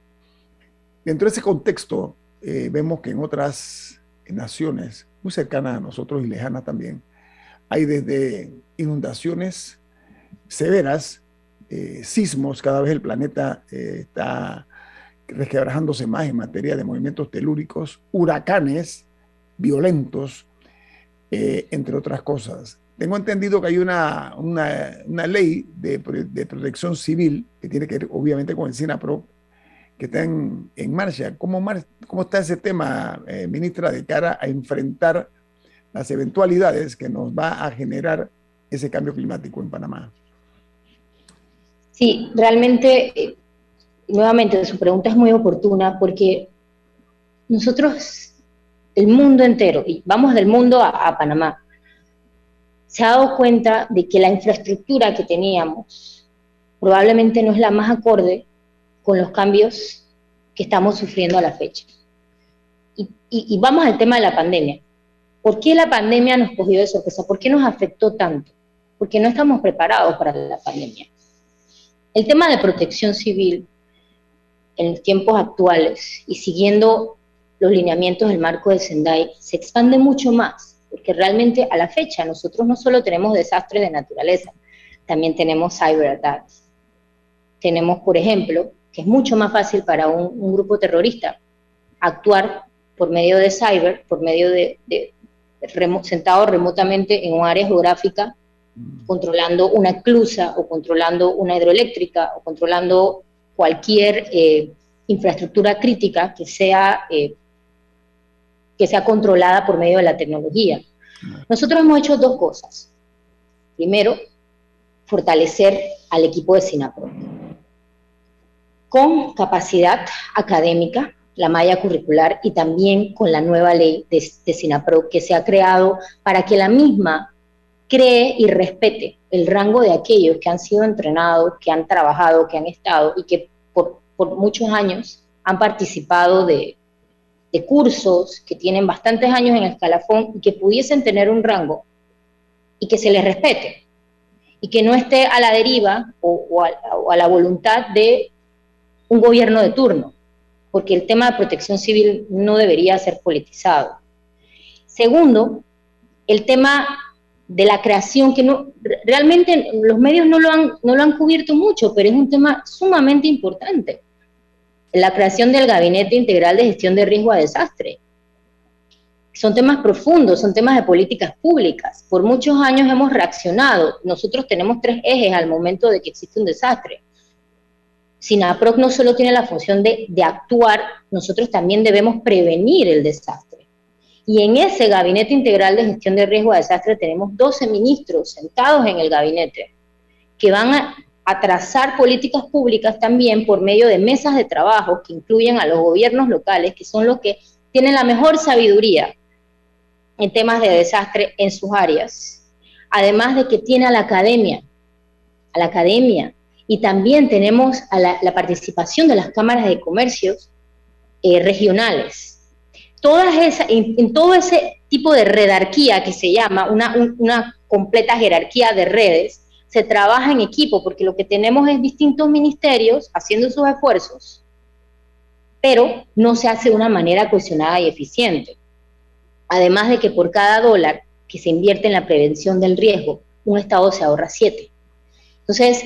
Dentro de ese contexto, eh, vemos que en otras naciones muy cercanas a nosotros y lejanas también, hay desde inundaciones severas, eh, sismos, cada vez el planeta está resquebrajándose más en materia de movimientos telúricos, huracanes violentos, eh, entre otras cosas. Tengo entendido que hay una, una, ley de, de, protección civil que tiene que ver obviamente con el SINAPRO, que está en, marcha. ¿Cómo, ¿Cómo, está ese tema, eh, ministra, de cara a enfrentar las eventualidades que nos va a generar ese cambio climático en Panamá? Sí, realmente eh, nuevamente su pregunta es muy oportuna porque nosotros, el mundo entero, y vamos del mundo a, Panamá, se ha dado cuenta de que la infraestructura que teníamos probablemente no es la más acorde con los cambios que estamos sufriendo a la fecha. Y, y, vamos al tema de la pandemia. ¿Por qué la pandemia nos cogió de sorpresa? ¿Por qué nos afectó tanto? Porque no estamos preparados para la pandemia. El tema de protección civil en los tiempos actuales y siguiendo los lineamientos del marco de Sendai se expande mucho más, porque realmente a la fecha nosotros no solo tenemos desastres de naturaleza, también tenemos cyberattacks. Tenemos, por ejemplo, que es mucho más fácil para un, grupo terrorista actuar por medio de cyber, por medio de, sentado remotamente en un área geográfica, controlando una clusa o controlando una hidroeléctrica o controlando cualquier eh, infraestructura crítica que sea, eh, que sea controlada por medio de la tecnología. Nosotros hemos hecho dos cosas. Primero, fortalecer al equipo de SINAPRO con capacidad académica, la malla curricular y también con la nueva ley de, de SINAPRO que se ha creado para que la misma cree y respete el rango de aquellos que han sido entrenados, que han trabajado, que han estado y que por, muchos años han participado de, cursos, que tienen bastantes años en el escalafón y que pudiesen tener un rango y que se les respete y que no esté a la deriva o, a, la voluntad de un gobierno de turno, porque el tema de protección civil no debería ser politizado. Segundo, el tema de la creación, que no, realmente los medios no lo, han, no lo han cubierto mucho, pero es un tema sumamente importante. La creación del Gabinete Integral de Gestión de Riesgo a Desastre. Son temas profundos, son temas de políticas públicas. Por muchos años hemos reaccionado. Nosotros tenemos tres ejes al momento de que existe un desastre. SINAPROC no solo tiene la función de, actuar, nosotros también debemos prevenir el desastre. Y en ese Gabinete Integral de Gestión de Riesgo de Desastre tenemos 12 ministros sentados en el gabinete que van a, trazar políticas públicas también por medio de mesas de trabajo que incluyen a los gobiernos locales, que son los que tienen la mejor sabiduría en temas de desastre en sus áreas. Además de que tiene a la academia, a la academia, y también tenemos la, participación de las cámaras de comercios eh, regionales todas esa, en, todo ese tipo de redarquía que se llama, una, una completa jerarquía de redes, se trabaja en equipo, porque lo que tenemos es distintos ministerios haciendo sus esfuerzos, pero no se hace de una manera cohesionada y eficiente. Además de que por cada dólar que se invierte en la prevención del riesgo, un Estado se ahorra siete. Entonces,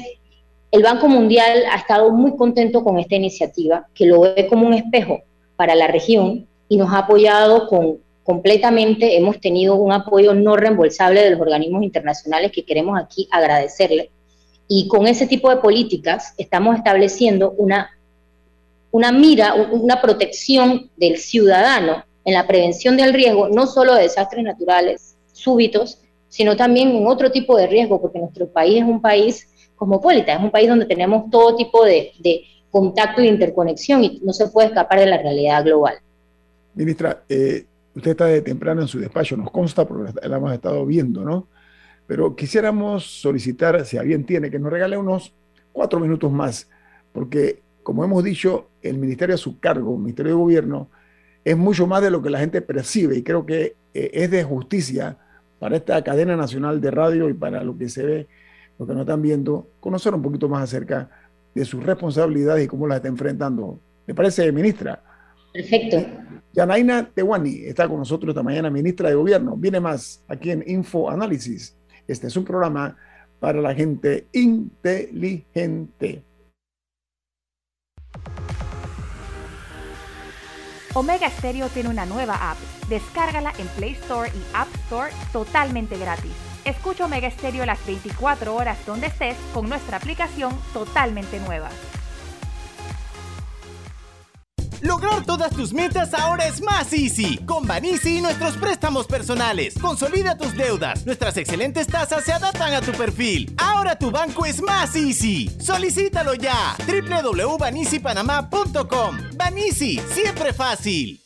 el Banco Mundial ha estado muy contento con esta iniciativa, que lo ve como un espejo para la región y nos ha apoyado con, completamente, hemos tenido un apoyo no reembolsable de los organismos internacionales que queremos aquí agradecerle. Y con ese tipo de políticas estamos estableciendo una, una mira, una protección del ciudadano en la prevención del riesgo, no solo de desastres naturales súbitos, sino también en otro tipo de riesgo, porque nuestro país es un país cosmopolita, es un país donde tenemos todo tipo de, contacto e interconexión y no se puede escapar de la realidad global. Ministra, eh, usted está de temprano en su despacho, nos consta porque la hemos estado viendo, ¿no? Pero quisiéramos solicitar, si alguien tiene, que nos regale unos cuatro minutos más, porque como hemos dicho, el ministerio a su cargo, el ministerio de gobierno, es mucho más de lo que la gente percibe y creo que eh, es de justicia para esta cadena nacional de radio y para lo que se ve, lo que nos están viendo, conocer un poquito más acerca de sus responsabilidades y cómo las está enfrentando. ¿Le parece, ministra? Perfecto. Yanaina Tewani está con nosotros esta mañana, ministra de Gobierno. Viene más aquí en Info Análisis. Este es un programa para la gente inteligente. Omega Stereo tiene una nueva app. Descárgala en Play Store y App Store totalmente gratis. Escucha Omega Stereo las 24 horas donde estés con nuestra aplicación totalmente nueva. Lograr todas tus metas ahora es más easy. Con Banisi y nuestros préstamos personales. Consolida tus deudas. Nuestras excelentes tasas se adaptan a tu perfil. Ahora tu banco es más easy. Solicítalo ya. www.banisipanamá.com. Banisi, siempre fácil.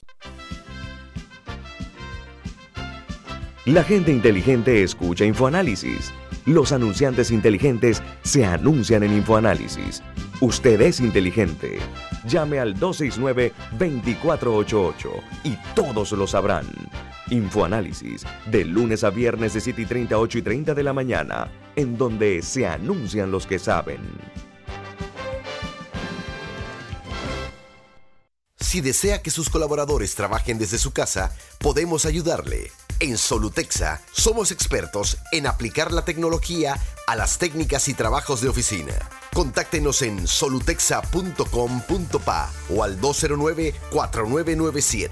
La gente inteligente escucha InfoAnálisis. Los anunciantes inteligentes se anuncian en InfoAnálisis. Usted es inteligente. Llame al 269-2488 y todos lo sabrán. Infoanálisis, de lunes a viernes de 7 y 30, 8 y 30 de la mañana, en donde se anuncian los que saben. Si desea que sus colaboradores trabajen desde su casa, podemos ayudarle. En Solutexa somos expertos en aplicar la tecnología a las técnicas y trabajos de oficina. Contáctenos en solutexa.com.pa o al 209-4997.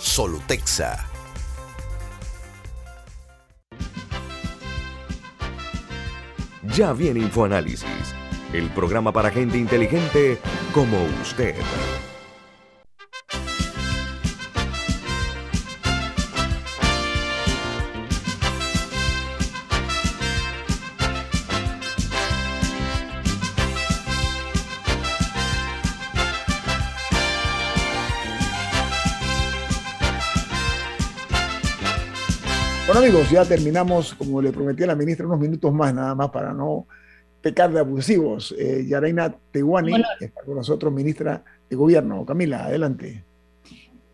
Solutexa. Ya viene InfoAnálisis, el programa para gente inteligente como usted. Amigos, ya terminamos, como le prometí a la ministra, unos minutos más nada más para no pecar de abusivos. Eh, Yaraina Tehuani está con nosotros, ministra de Gobierno. Camila, adelante.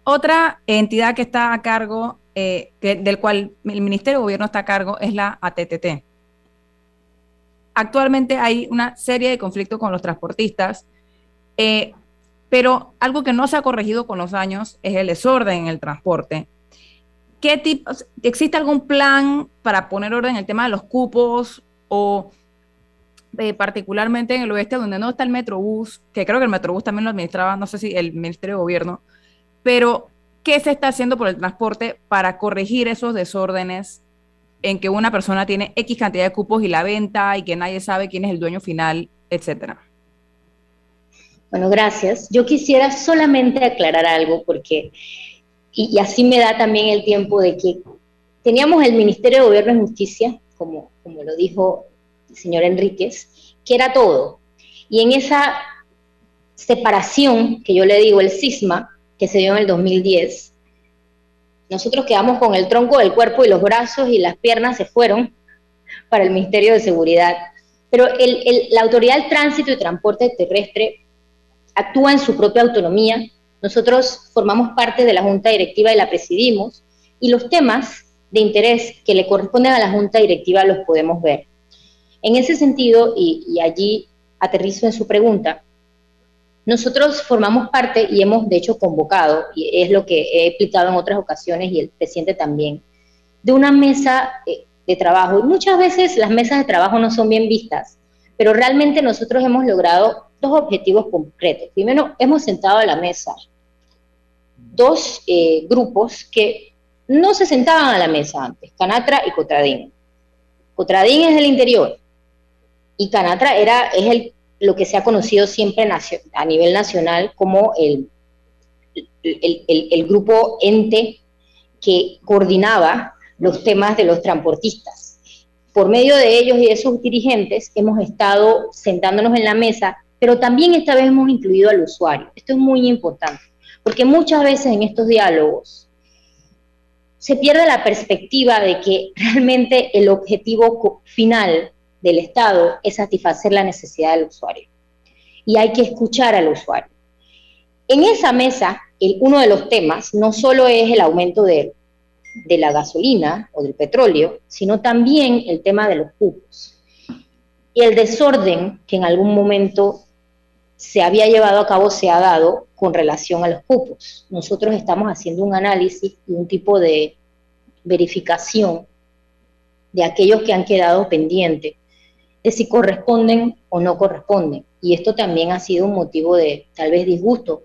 Otra entidad que está a cargo, eh, del cual el Ministerio de Gobierno está a cargo, es la ATTT. Actualmente hay una serie de conflictos con los transportistas, eh, pero algo que no se ha corregido con los años es el desorden en el transporte ¿qué tipo, existe algún plan para poner orden en el tema de los cupos o eh, particularmente en el oeste donde no está el Metrobús, que creo que el Metrobús también lo administraba, no sé si el Ministerio de Gobierno, pero ¿qué se está haciendo por el transporte para corregir esos desórdenes en que una persona tiene X cantidad de cupos y la venta y que nadie sabe quién es el dueño final, etcétera? Bueno, gracias. Yo quisiera solamente aclarar algo porque y, así me da también el tiempo de que teníamos el Ministerio de Gobierno y Justicia, como, como lo dijo el señor Enríquez, que era todo. Y en esa separación, que yo le digo el cisma, que se dio en el 2010, nosotros quedamos con el tronco del cuerpo y los brazos y las piernas se fueron [laughs] para el Ministerio de Seguridad. Pero la Autoridad del Tránsito y Transporte Terrestre actúa en su propia autonomía, nosotros formamos parte de la Junta Directiva y la presidimos, y los temas de interés que le corresponden a la Junta Directiva los podemos ver. En ese sentido, y, allí aterrizo en su pregunta, nosotros formamos parte y hemos de hecho convocado, y es lo que he explicado en otras ocasiones y el presidente también, de una mesa eh, de trabajo. Y muchas veces las mesas de trabajo no son bien vistas, pero realmente nosotros hemos logrado dos objetivos concretos. Primero, hemos sentado a la mesa dos eh, grupos que no se sentaban a la mesa antes, Canatra y Cotradín. Cotradín es del interior y Canatra era, es el, lo que se ha conocido siempre a nivel nacional como el, el, grupo ente que coordinaba los temas de los transportistas. Por medio de ellos y de sus dirigentes hemos estado sentándonos en la mesa, pero también esta vez hemos incluido al usuario. Esto es muy importante porque muchas veces en estos diálogos se pierde la perspectiva de que realmente el objetivo final del Estado es satisfacer la necesidad del usuario. Y hay que escuchar al usuario. En esa mesa, uno de los temas no solo es el aumento de, de la gasolina o del petróleo, sino también el tema de los cupos y el desorden que en algún momento se había llevado a cabo, se ha dado con relación a los cupos. Nosotros estamos haciendo un análisis y un tipo de verificación de aquellos que han quedado pendientes, de si corresponden o no corresponden. Y esto también ha sido un motivo de tal vez disgusto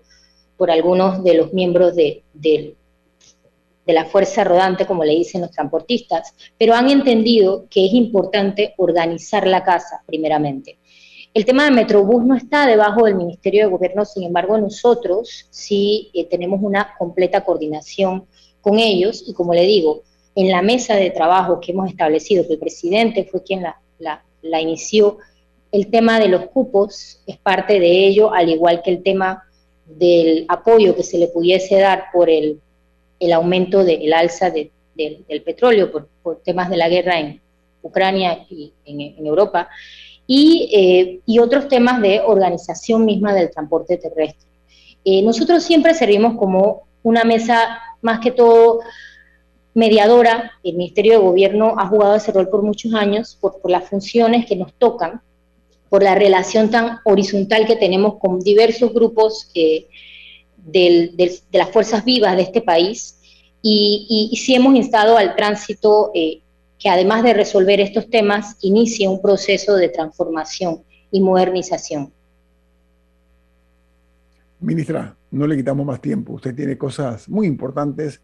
por algunos de los miembros de, de, de la fuerza rodante, como le dicen los transportistas, pero han entendido que es importante organizar la casa primeramente El tema de Metrobús no está debajo del Ministerio de Gobierno, sin embargo nosotros sí eh, tenemos una completa coordinación con ellos. Y como le digo, en la mesa de trabajo que hemos establecido, que el presidente fue quien la, la inició, el tema de los cupos es parte de ello, al igual que el tema del apoyo que se le pudiese dar por el, el aumento del alza del petróleo, por, temas de la guerra en Ucrania y en, Europa, y, eh, y, otros temas de organización misma del transporte terrestre. Eh, nosotros siempre servimos como una mesa, más que todo, mediadora. El Ministerio de Gobierno ha jugado ese rol por muchos años, por, por las funciones que nos tocan por la relación tan horizontal que tenemos con diversos grupos eh, de las fuerzas vivas de este país y, sí hemos instado al tránsito eh, que además de resolver estos temas, inicie un proceso de transformación y modernización. Ministra, no le quitamos más tiempo. Usted tiene cosas muy importantes,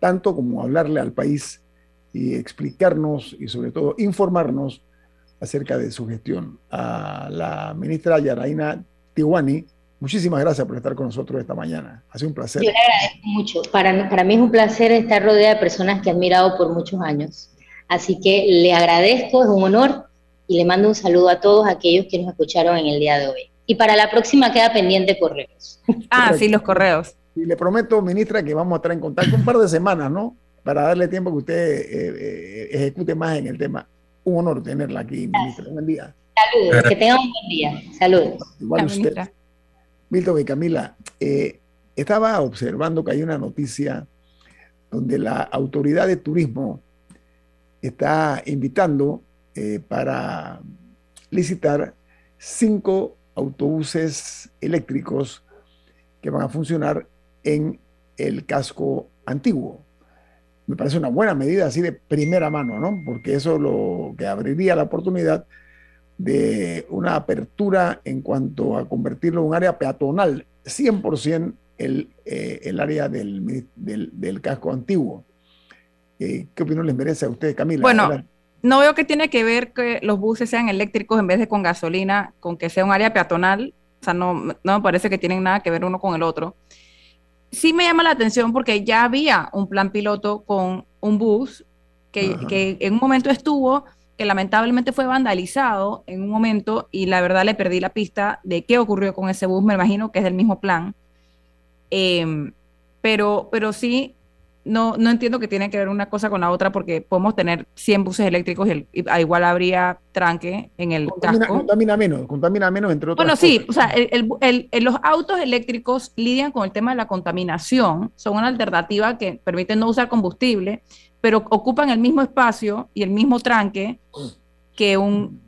tanto como hablarle al país y explicarnos y sobre todo informarnos acerca de su gestión. A la ministra Yaraina Tiwani, muchísimas gracias por estar con nosotros esta mañana. Ha sido un placer. Yo le agradezco mucho. Para, para mí es un placer estar rodeada de personas que he admirado por muchos años. Así que le agradezco, es un honor y le mando un saludo a todos aquellos que nos escucharon en el día de hoy. Y para la próxima queda pendiente correos. Ah, sí, los correos. Y le prometo, ministra, que vamos a estar en contacto un par de semanas, ¿no? Para darle tiempo que usted eh, eh, ejecute más en el tema un honor tenerla aquí, ministra. Buen día. Saludos, que tenga un buen día. Saludos. Igual usted. Milton y Camila, eh, estaba observando que hay una noticia donde la autoridad de turismo está invitando eh, para licitar cinco autobuses eléctricos que van a funcionar en el casco antiguo me parece una buena medida así de primera mano, ¿no? Porque eso lo que abriría la oportunidad de una apertura en cuanto a convertirlo en un área peatonal, 100% el, eh, el área del, del, casco antiguo. ¿Qué opinión les merece a ustedes, Camila? Bueno, no veo que tiene que ver que los buses sean eléctricos en vez de con gasolina, con que sea un área peatonal. O sea, no, no me parece que tienen nada que ver uno con el otro sí me llama la atención porque ya había un plan piloto con un bus que, en un momento estuvo, que lamentablemente fue vandalizado en un momento y la verdad le perdí la pista de qué ocurrió con ese bus, me imagino que es del mismo plan. Em, pero, pero sí, no, no entiendo que tiene que ver una cosa con la otra porque podemos tener 100 buses eléctricos y, igual habría tranque en el contamina, casco. Contamina menos, contamina menos entre otras Bueno, sí, o sea, el, los autos eléctricos lidian con el tema de la contaminación, son una alternativa que permite no usar combustible, pero ocupan el mismo espacio y el mismo tranque que un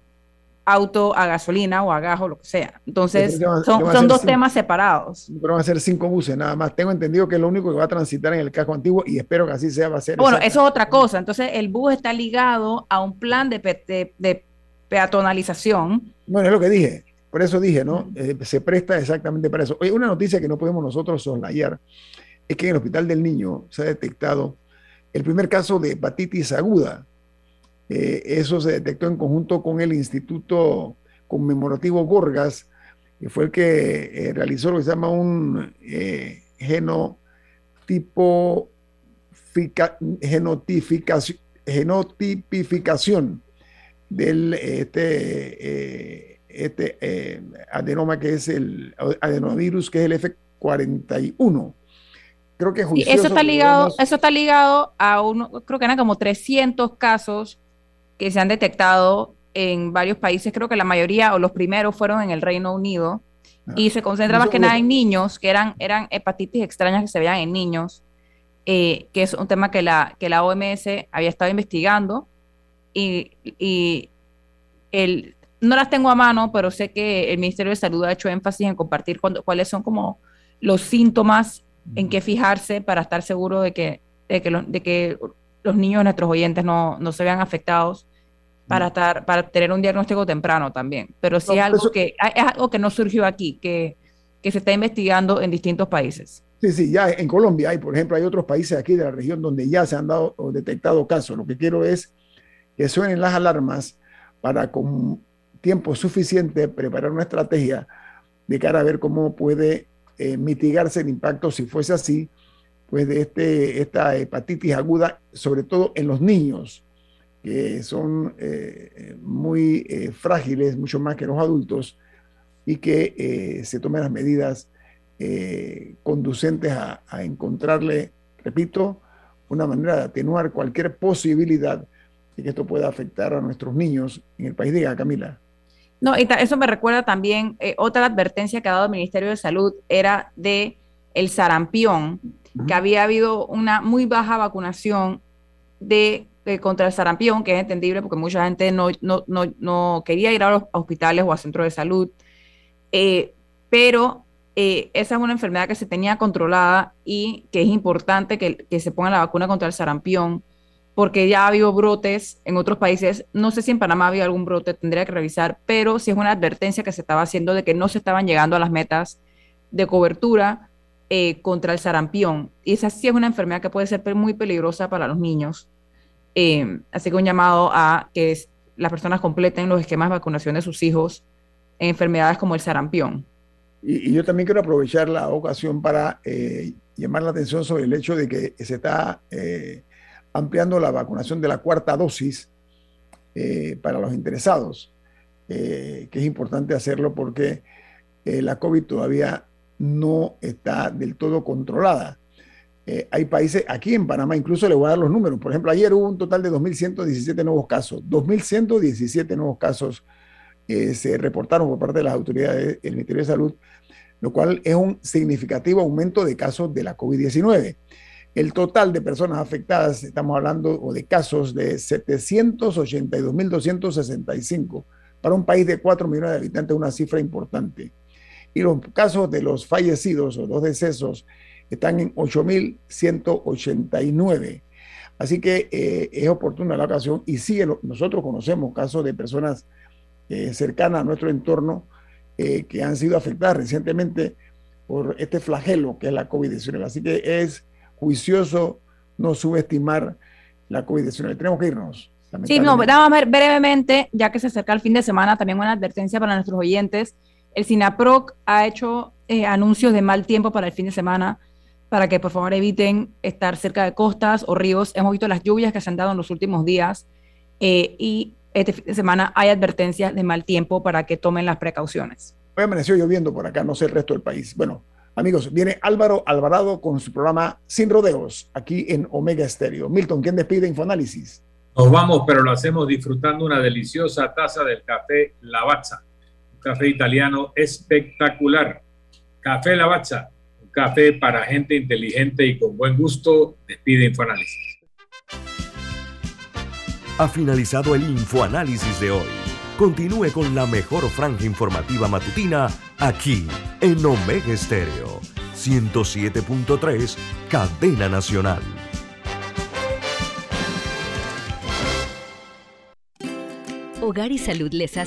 auto a gasolina o a gas o lo que sea. Entonces, son, dos temas separados. Pero van a ser cinco buses nada más. Tengo entendido que es lo único que va a transitar en el casco antiguo y espero que así sea. Va a ser bueno, eso es otra cosa. Entonces, el bus está ligado a un plan de, de, peatonalización. Bueno, es lo que dije. Por eso dije, ¿no? Eh, se presta exactamente para eso. Oye, una noticia que no podemos nosotros soslayar es que en el Hospital del Niño se ha detectado el primer caso de hepatitis aguda eh, eso se detectó en conjunto con el Instituto Conmemorativo Gorgas, que fue el que eh, realizó lo que se llama un eh, genotificación, genotipificación del este, este adenoma que es el adenovirus que es el F41 creo que eso está ligado eso está ligado a uno creo que eran como 300 casos que se han detectado en varios países, creo que la mayoría o los primeros fueron en el Reino Unido, ah. y se concentra más que nada en niños, que eran, eran hepatitis extrañas que se veían en niños, eh, que es un tema que la, que la OMS había estado investigando, y, y el, no las tengo a mano, pero sé que el Ministerio de Salud ha hecho énfasis en compartir cuáles son como los síntomas en qué fijarse para estar seguro de que, de que, de que los niños, nuestros oyentes, no, no se vean afectados para, estar, para tener un diagnóstico temprano también. Pero sí es, algo que, es algo que no surgió aquí, que, que se está investigando en distintos países. Sí, sí, ya en Colombia hay, por ejemplo, hay otros países aquí de la región donde ya se han dado o detectado casos. Lo que quiero es que suenen las alarmas para con tiempo suficiente preparar una estrategia de cara a ver cómo puede eh, mitigarse el impacto, si fuese así, pues de este, esta hepatitis aguda, sobre todo en los niños, que son eh, muy eh, frágiles, mucho más que los adultos, y que se tomen las medidas conducentes a, a encontrarle, repito, una manera de atenuar cualquier posibilidad de que esto pueda afectar a nuestros niños en el país. Diga, Camila. No, eso me recuerda también, eh, otra advertencia que ha dado el Ministerio de Salud era de el sarampión, que había habido una muy baja vacunación de, contra el sarampión, que es entendible porque mucha gente no, no, quería ir a los hospitales o a centros de salud, eh, pero eh, esa es una enfermedad que se tenía controlada y que es importante que, que se ponga la vacuna contra el sarampión porque ya ha habido brotes en otros países. No sé si en Panamá había algún brote, tendría que revisar, pero sí es una advertencia que se estaba haciendo de que no se estaban llegando a las metas de cobertura eh, contra el sarampión. Y esa sí es una enfermedad que puede ser muy peligrosa para los niños. Eh, así que un llamado a que las personas completen los esquemas de vacunación de sus hijos en enfermedades como el sarampión. Y, yo también quiero aprovechar la ocasión para eh, llamar la atención sobre el hecho de que se está ampliando la vacunación de la cuarta dosis eh, para los interesados, eh, que es importante hacerlo porque eh, la COVID todavía no está del todo controlada. hay países, aquí en Panamá, incluso le voy a dar los números. Por ejemplo, ayer hubo un total de 2.117 nuevos casos. 2.117 nuevos casos se reportaron por parte de las autoridades del Ministerio de Salud, lo cual es un significativo aumento de casos de la COVID-19. El total de personas afectadas, estamos hablando o de casos de 782.265. Para un país de 4 millones de habitantes, una cifra importante. Y los casos de los fallecidos o los decesos están en 8.189. Así que eh, es oportuna la ocasión y sí, nosotros conocemos casos de personas eh, cercanas a nuestro entorno eh, que han sido afectadas recientemente por este flagelo que es la COVID-19. Así que es juicioso no subestimar la COVID-19. Tenemos que irnos. Sí, no, vamos a ver brevemente, ya que se acerca el fin de semana, también una advertencia para nuestros oyentes. El SINAPROC ha hecho eh, anuncios de mal tiempo para el fin de semana, para que por favor eviten estar cerca de costas o ríos. Hemos visto las lluvias que se han dado en los últimos días eh, y este fin de semana hay advertencias de mal tiempo para que tomen las precauciones. Hoy amaneció lloviendo por acá, no sé el resto del país. Bueno, Amigos, viene Álvaro Alvarado con su programa Sin Rodeos, aquí en Omega Estéreo. Milton, ¿quién despide Infoanálisis? Nos vamos, pero lo hacemos disfrutando una deliciosa taza del café Lavazza, café italiano espectacular. Café Lavazza, un café para gente inteligente y con buen gusto. Despide Infoanálisis. Ha finalizado el Infoanálisis de hoy. Continúe con la mejor franja informativa matutina aquí en Omega Estéreo 107.3, Cadena Nacional. Hogar y Salud les hace